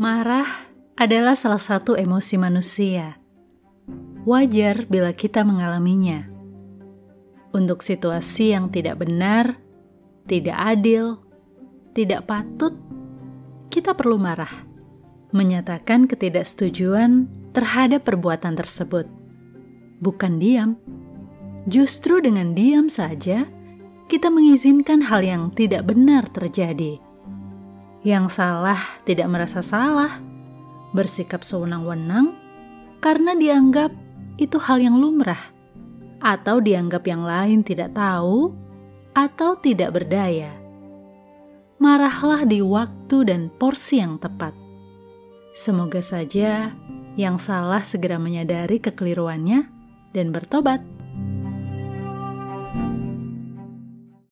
Marah adalah salah satu emosi manusia. Wajar bila kita mengalaminya. Untuk situasi yang tidak benar, tidak adil, tidak patut, kita perlu marah, menyatakan ketidaksetujuan terhadap perbuatan tersebut. Bukan diam, justru dengan diam saja kita mengizinkan hal yang tidak benar terjadi. Yang salah tidak merasa salah, bersikap sewenang-wenang karena dianggap itu hal yang lumrah, atau dianggap yang lain tidak tahu atau tidak berdaya. Marahlah di waktu dan porsi yang tepat. Semoga saja yang salah segera menyadari kekeliruannya dan bertobat.